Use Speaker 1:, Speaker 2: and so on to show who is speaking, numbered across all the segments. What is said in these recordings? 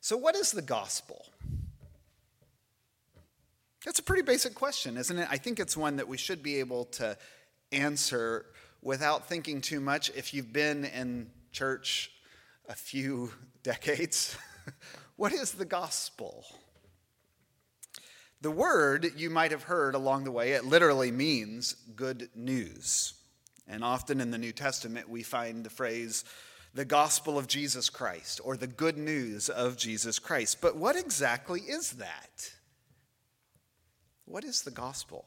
Speaker 1: So, what is the gospel? That's a pretty basic question, isn't it? I think it's one that we should be able to answer without thinking too much. If you've been in church a few decades, what is the gospel? The word you might have heard along the way, it literally means good news. And often in the New Testament, we find the phrase, the gospel of Jesus Christ, or the good news of Jesus Christ. But what exactly is that? What is the gospel?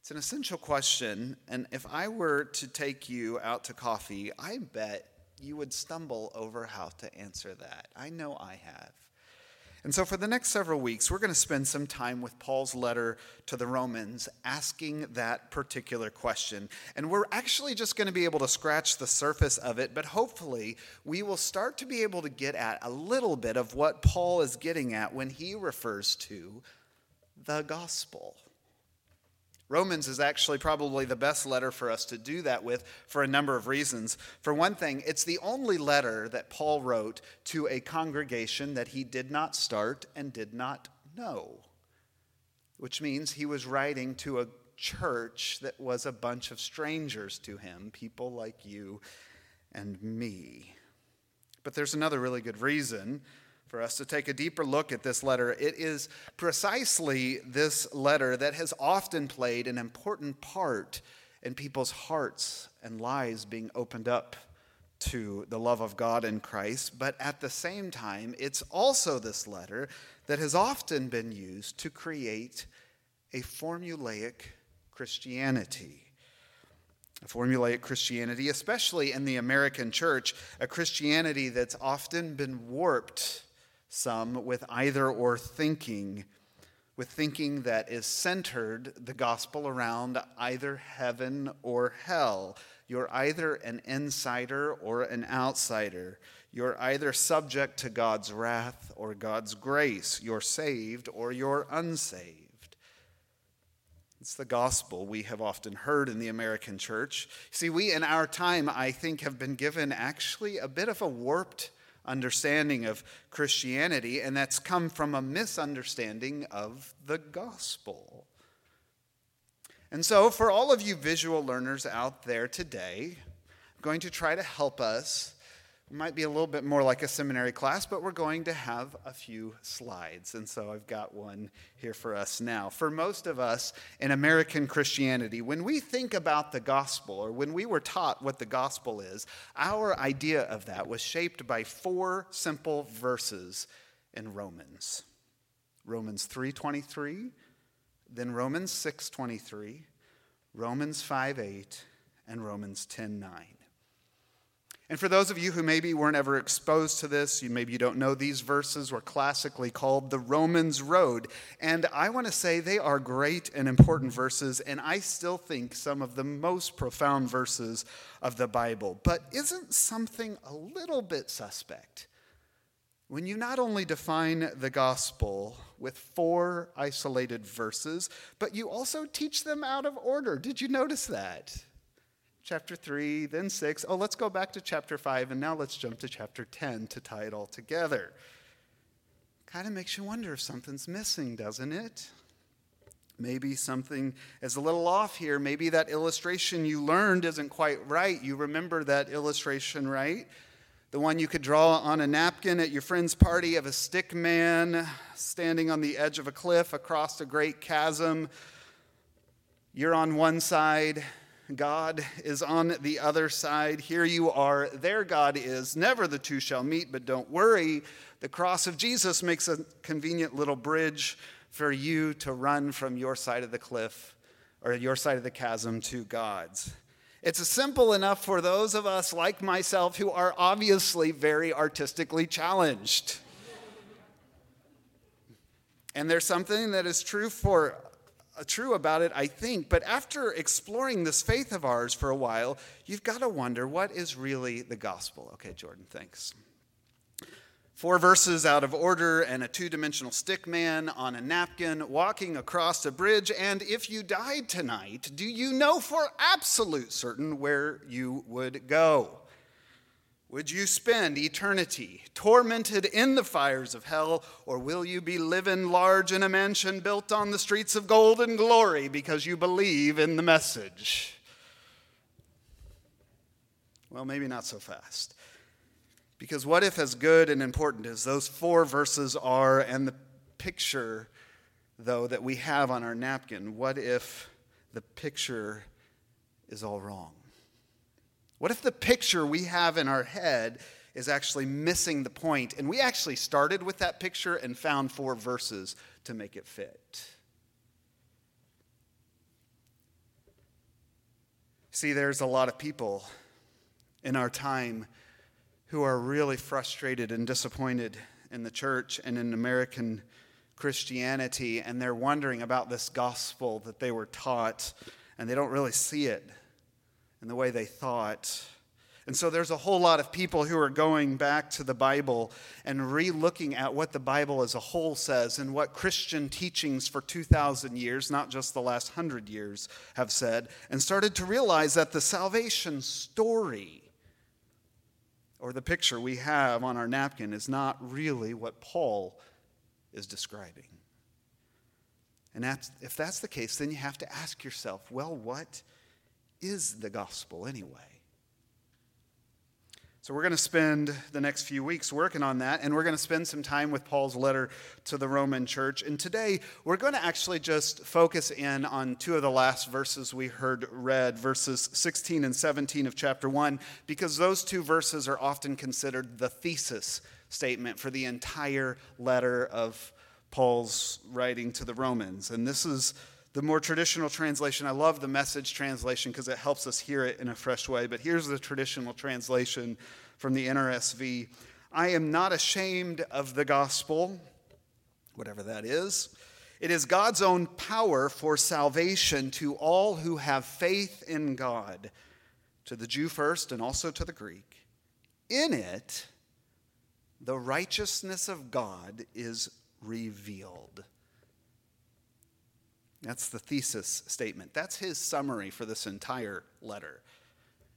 Speaker 1: It's an essential question, and if I were to take you out to coffee, I bet you would stumble over how to answer that. I know I have. And so, for the next several weeks, we're going to spend some time with Paul's letter to the Romans asking that particular question. And we're actually just going to be able to scratch the surface of it, but hopefully, we will start to be able to get at a little bit of what Paul is getting at when he refers to the gospel. Romans is actually probably the best letter for us to do that with for a number of reasons. For one thing, it's the only letter that Paul wrote to a congregation that he did not start and did not know, which means he was writing to a church that was a bunch of strangers to him, people like you and me. But there's another really good reason for us to take a deeper look at this letter. It is precisely this letter that has often played an important part in people's hearts and lives being opened up to the love of God in Christ. But at the same time, it's also this letter that has often been used to create a formulaic Christianity. A formulaic Christianity, especially in the American church, a Christianity that's often been warped some with either or thinking, with thinking that is centered the gospel around either heaven or hell. You're either an insider or an outsider. You're either subject to God's wrath or God's grace. You're saved or you're unsaved. It's the gospel we have often heard in the American church. See, we in our time, I think, have been given actually a bit of a warped understanding of Christianity, and that's come from a misunderstanding of the gospel. And so, for all of you visual learners out there today, I'm going to try to help us might be a little bit more like a seminary class, but we're going to have a few slides. And so I've got one here for us now. For most of us in American Christianity, when we think about the gospel or when we were taught what the gospel is, our idea of that was shaped by four simple verses in Romans. Romans 3:23, then Romans 6:23, Romans 5:8, and Romans 10:9. And for those of you who maybe weren't ever exposed to this, you maybe you don't know these verses were classically called the Romans Road. And I want to say they are great and important verses, and I still think some of the most profound verses of the Bible. But isn't something a little bit suspect when you not only define the gospel with four isolated verses, but you also teach them out of order? Did you notice that? Chapter 3, then 6. Oh, let's go back to chapter 5, and now let's jump to chapter 10 to tie it all together. Kind of makes you wonder if something's missing, doesn't it? Maybe something is a little off here. Maybe that illustration you learned isn't quite right. You remember that illustration, right? The one you could draw on a napkin at your friend's party of a stick man standing on the edge of a cliff across a great chasm. You're on one side, God is on the other side. Here you are. There God is. Never the two shall meet, but don't worry. The cross of Jesus makes a convenient little bridge for you to run from your side of the cliff or your side of the chasm to God's. It's simple enough for those of us like myself who are obviously very artistically challenged. And there's something that is true for Uh, true about it, I think. But after exploring this faith of ours for a while, you've got to wonder what is really the gospel? Okay, Jordan, thanks. Four verses out of order and a two dimensional stick man on a napkin walking across a bridge. And if you died tonight, do you know for absolute certain where you would go? Would you spend eternity tormented in the fires of hell, or will you be living large in a mansion built on the streets of gold and glory because you believe in the message? Well, maybe not so fast. Because what if, as good and important as those four verses are, and the picture, though, that we have on our napkin, what if the picture is all wrong? What if the picture we have in our head is actually missing the point, and we actually started with that picture and found four verses to make it fit? See, there's a lot of people in our time who are really frustrated and disappointed in the church and in American Christianity, and they're wondering about this gospel that they were taught, and they don't really see it and the way they thought. And so there's a whole lot of people who are going back to the Bible and re looking at what the Bible as a whole says and what Christian teachings for 2,000 years, not just the last 100 years, have said, and started to realize that the salvation story or the picture we have on our napkin is not really what Paul is describing. And that's, if that's the case, then you have to ask yourself well, what is the gospel anyway? So, we're going to spend the next few weeks working on that, and we're going to spend some time with Paul's letter to the Roman church. And today, we're going to actually just focus in on two of the last verses we heard read, verses 16 and 17 of chapter 1, because those two verses are often considered the thesis statement for the entire letter of Paul's writing to the Romans. And this is the more traditional translation. I love the message translation because it helps us hear it in a fresh way. But here's the traditional translation from the NRSV I am not ashamed of the gospel, whatever that is. It is God's own power for salvation to all who have faith in God, to the Jew first and also to the Greek. In it, the righteousness of God is revealed that's the thesis statement. That's his summary for this entire letter.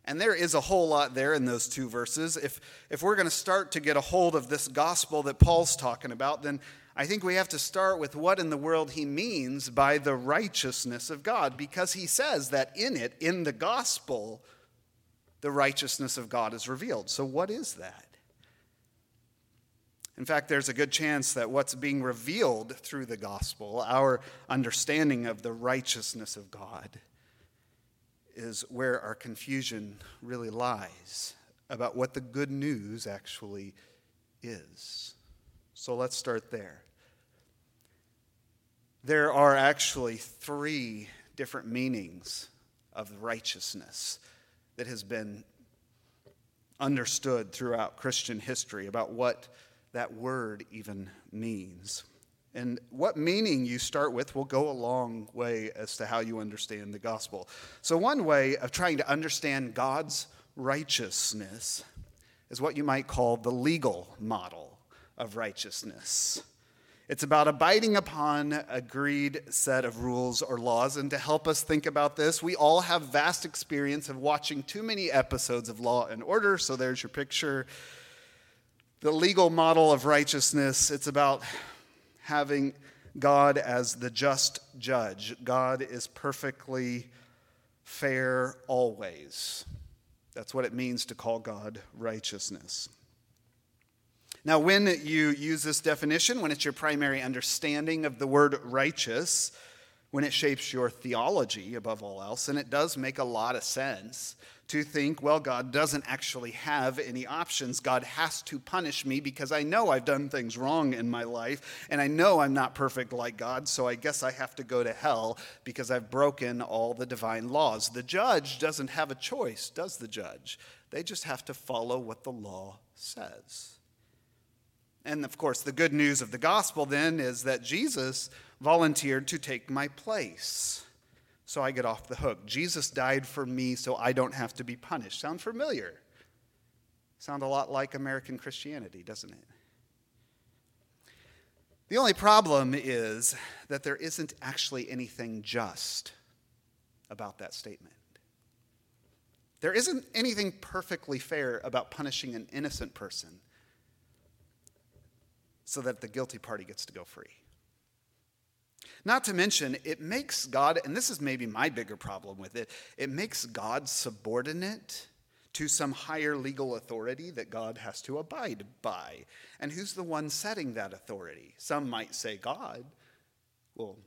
Speaker 1: And there is a whole lot there in those two verses. If, if we're going to start to get a hold of this gospel that Paul's talking about, then I think we have to start with what in the world he means by the righteousness of God, because he says that in it, in the gospel, the righteousness of God is revealed. So, what is that? In fact, there's a good chance that what's being revealed through the gospel, our understanding of the righteousness of God, is where our confusion really lies about what the good news actually is. So let's start there. There are actually three different meanings of righteousness that has been understood throughout Christian history about what that word even means. And what meaning you start with will go a long way as to how you understand the gospel. So, one way of trying to understand God's righteousness is what you might call the legal model of righteousness. It's about abiding upon agreed set of rules or laws. And to help us think about this, we all have vast experience of watching too many episodes of Law and Order. So there's your picture the legal model of righteousness, it's about having God as the just judge. God is perfectly fair always. That's what it means to call God righteousness. Now, when you use this definition, when it's your primary understanding of the word righteous, when it shapes your theology above all else, and it does make a lot of sense to think, well, God doesn't actually have any options. God has to punish me because I know I've done things wrong in my life, and I know I'm not perfect like God, so I guess I have to go to hell because I've broken all the divine laws. The judge doesn't have a choice, does the judge? They just have to follow what the law says. And of course, the good news of the gospel then is that Jesus volunteered to take my place so I get off the hook. Jesus died for me so I don't have to be punished. Sound familiar? Sound a lot like American Christianity, doesn't it? The only problem is that there isn't actually anything just about that statement. There isn't anything perfectly fair about punishing an innocent person so that the guilty party gets to go free. Not to mention, it makes God, and this is maybe my bigger problem with it, it makes God subordinate to some higher legal authority that God has to abide by. And who's the one setting that authority? Some might say God. Well,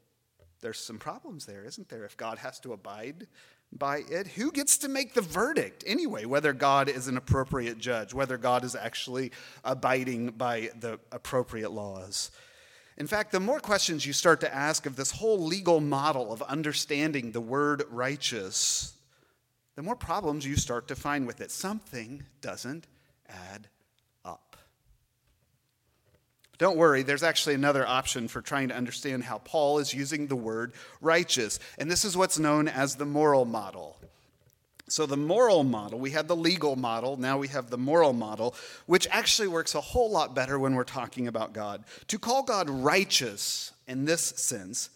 Speaker 1: there's some problems there, isn't there? If God has to abide by it, who gets to make the verdict anyway, whether God is an appropriate judge, whether God is actually abiding by the appropriate laws? In fact, the more questions you start to ask of this whole legal model of understanding the word righteous, the more problems you start to find with it. Something doesn't add. Don't worry, there's actually another option for trying to understand how Paul is using the word righteous, and this is what's known as the moral model. So, the moral model, we had the legal model, now we have the moral model, which actually works a whole lot better when we're talking about God. To call God righteous in this sense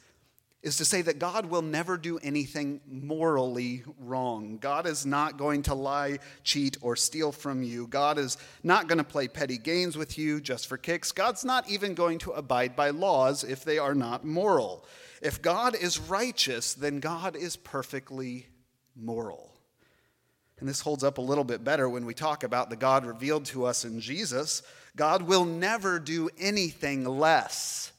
Speaker 1: is to say that God will never do anything morally wrong. God is not going to lie, cheat, or steal from you. God is not going to play petty games with you just for kicks. God's not even going to abide by laws if they are not moral. If God is righteous, then God is perfectly moral. And this holds up a little bit better when we talk about the God revealed to us in Jesus. God will never do anything less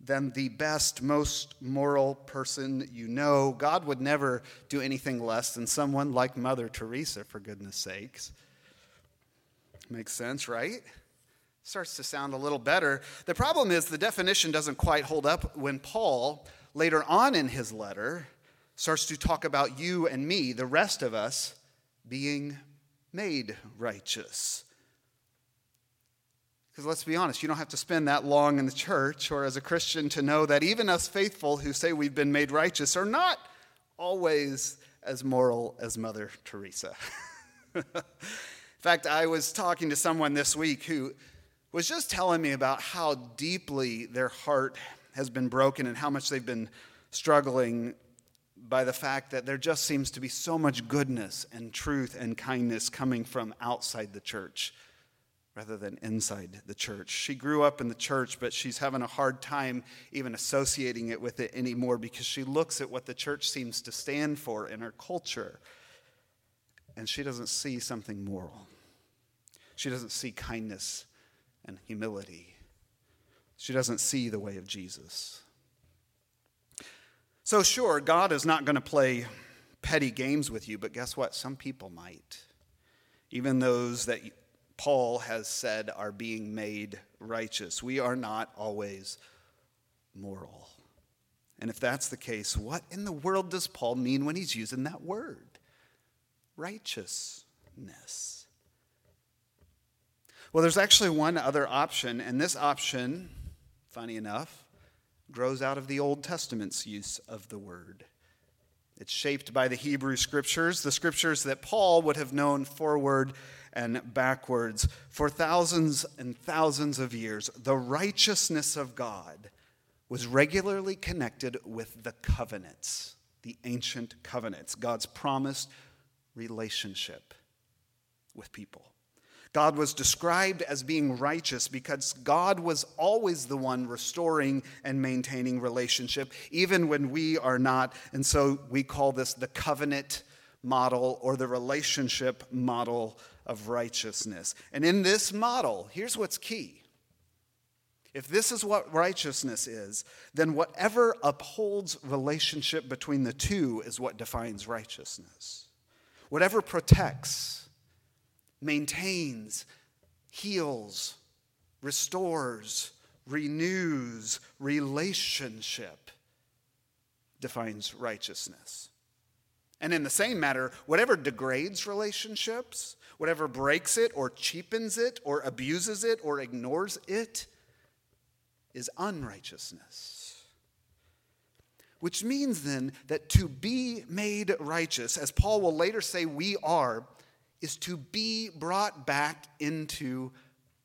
Speaker 1: than the best, most moral person you know. God would never do anything less than someone like Mother Teresa, for goodness sakes. Makes sense, right? Starts to sound a little better. The problem is the definition doesn't quite hold up when Paul, later on in his letter, starts to talk about you and me, the rest of us, being made righteous. Because let's be honest, you don't have to spend that long in the church or as a Christian to know that even us faithful who say we've been made righteous are not always as moral as Mother Teresa. in fact, I was talking to someone this week who was just telling me about how deeply their heart has been broken and how much they've been struggling by the fact that there just seems to be so much goodness and truth and kindness coming from outside the church rather than inside the church. She grew up in the church, but she's having a hard time even associating it with it anymore because she looks at what the church seems to stand for in her culture and she doesn't see something moral. She doesn't see kindness and humility. She doesn't see the way of Jesus. So, sure, God is not going to play petty games with you, but guess what? Some people might. Even those that Paul has said are being made righteous. We are not always moral. And if that's the case, what in the world does Paul mean when he's using that word? Righteousness. Well, there's actually one other option, and this option, funny enough, grows out of the Old Testament's use of the word. It's shaped by the Hebrew scriptures, the scriptures that Paul would have known forward and backwards for thousands and thousands of years. The righteousness of God was regularly connected with the covenants, the ancient covenants, God's promised relationship with people. God was described as being righteous because God was always the one restoring and maintaining relationship, even when we are not. And so we call this the covenant model or the relationship model of righteousness. And in this model, here's what's key. If this is what righteousness is, then whatever upholds relationship between the two is what defines righteousness. Whatever protects, maintains, heals, restores, renews relationship defines righteousness. And in the same matter, whatever degrades relationships, whatever breaks it or cheapens it or abuses it or ignores it, is unrighteousness. Which means then that to be made righteous, as Paul will later say we are, is to be brought back into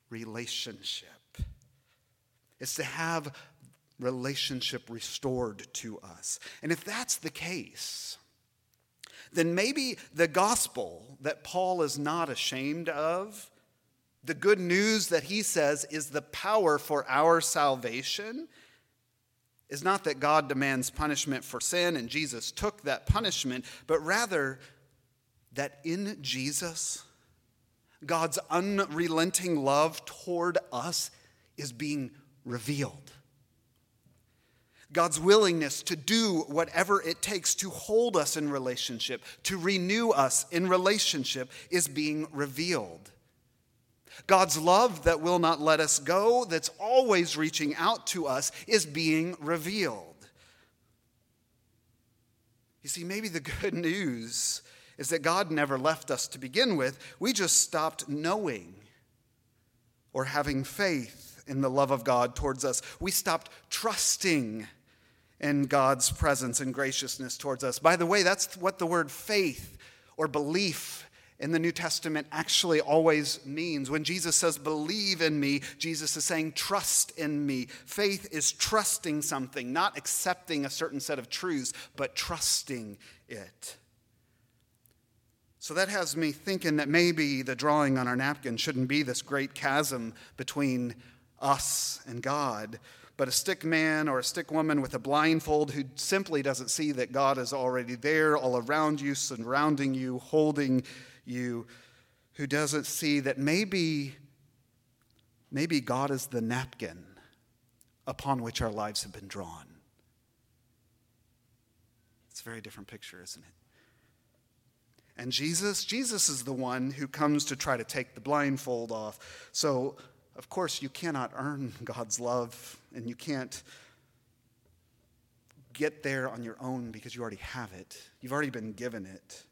Speaker 1: relationship. It's to have relationship restored to us. And if that's the case, then maybe the gospel that Paul is not ashamed of, the good news that he says is the power for our salvation, is not that God demands punishment for sin and Jesus took that punishment, but rather that in Jesus, God's unrelenting love toward us is being revealed. God's willingness to do whatever it takes to hold us in relationship, to renew us in relationship, is being revealed. God's love that will not let us go, that's always reaching out to us, is being revealed. You see, maybe the good news is that God never left us to begin with. We just stopped knowing or having faith in the love of God towards us. We stopped trusting in God's presence and graciousness towards us. By the way, that's what the word faith or belief in the New Testament actually always means. When Jesus says, believe in me, Jesus is saying, trust in me. Faith is trusting something, not accepting a certain set of truths, but trusting it. So that has me thinking that maybe the drawing on our napkin shouldn't be this great chasm between us and God, but a stick man or a stick woman with a blindfold who simply doesn't see that God is already there, all around you, surrounding you, holding you, who doesn't see that maybe, maybe God is the napkin upon which our lives have been drawn. It's a very different picture, isn't it? And Jesus, Jesus is the one who comes to try to take the blindfold off. So, of course, you cannot earn God's love and you can't get there on your own because you already have it. You've already been given it.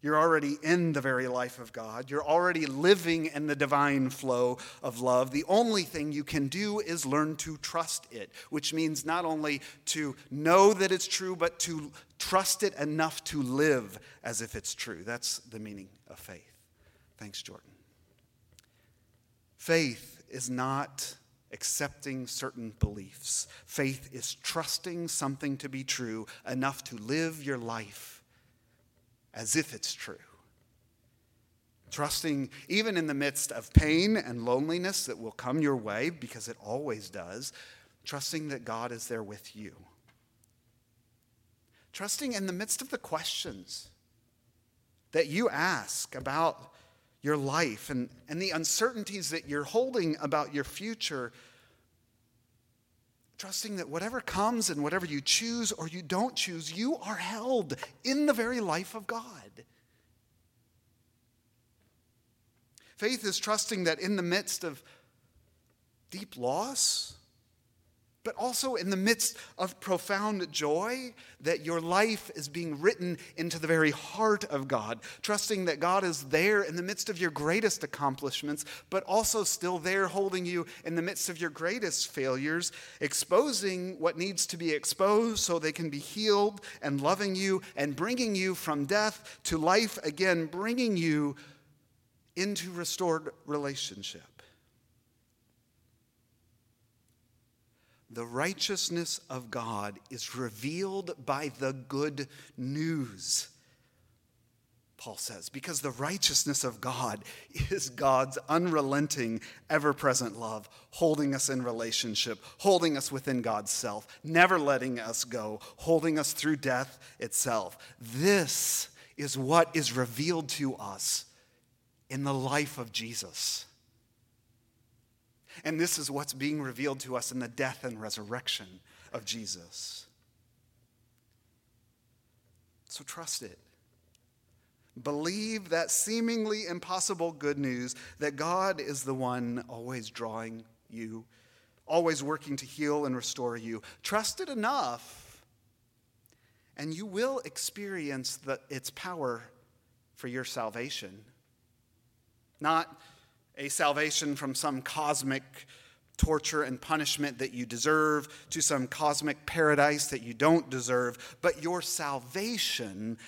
Speaker 1: You're already in the very life of God. You're already living in the divine flow of love. The only thing you can do is learn to trust it, which means not only to know that it's true, but to trust it enough to live as if it's true. That's the meaning of faith. Thanks, Jordan. Faith is not accepting certain beliefs, faith is trusting something to be true enough to live your life as if it's true. Trusting, even in the midst of pain and loneliness that will come your way, because it always does, trusting that God is there with you. Trusting in the midst of the questions that you ask about your life and, and the uncertainties that you're holding about your future trusting that whatever comes and whatever you choose or you don't choose, you are held in the very life of God. Faith is trusting that in the midst of deep loss, but also in the midst of profound joy that your life is being written into the very heart of God, trusting that God is there in the midst of your greatest accomplishments, but also still there holding you in the midst of your greatest failures, exposing what needs to be exposed so they can be healed, and loving you and bringing you from death to life again, bringing you into restored relationship. The righteousness of God is revealed by the good news. Paul says, because the righteousness of God is God's unrelenting, ever present love, holding us in relationship, holding us within God's self, never letting us go, holding us through death itself. This is what is revealed to us in the life of Jesus. And this is what's being revealed to us in the death and resurrection of Jesus. So trust it. Believe that seemingly impossible good news that God is the one always drawing you, always working to heal and restore you. Trust it enough, and you will experience the, its power for your salvation. Not a salvation from some cosmic torture and punishment that you deserve to some cosmic paradise that you don't deserve, but your salvation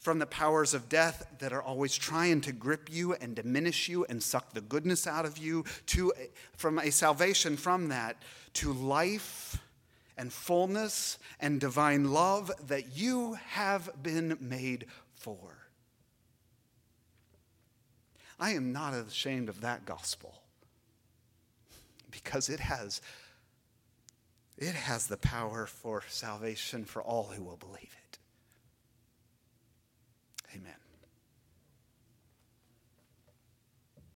Speaker 1: from the powers of death that are always trying to grip you and diminish you and suck the goodness out of you to from a salvation from that to life and fullness and divine love that you have been made for. I am not ashamed of that gospel because it has it has the power for salvation for all who will believe it.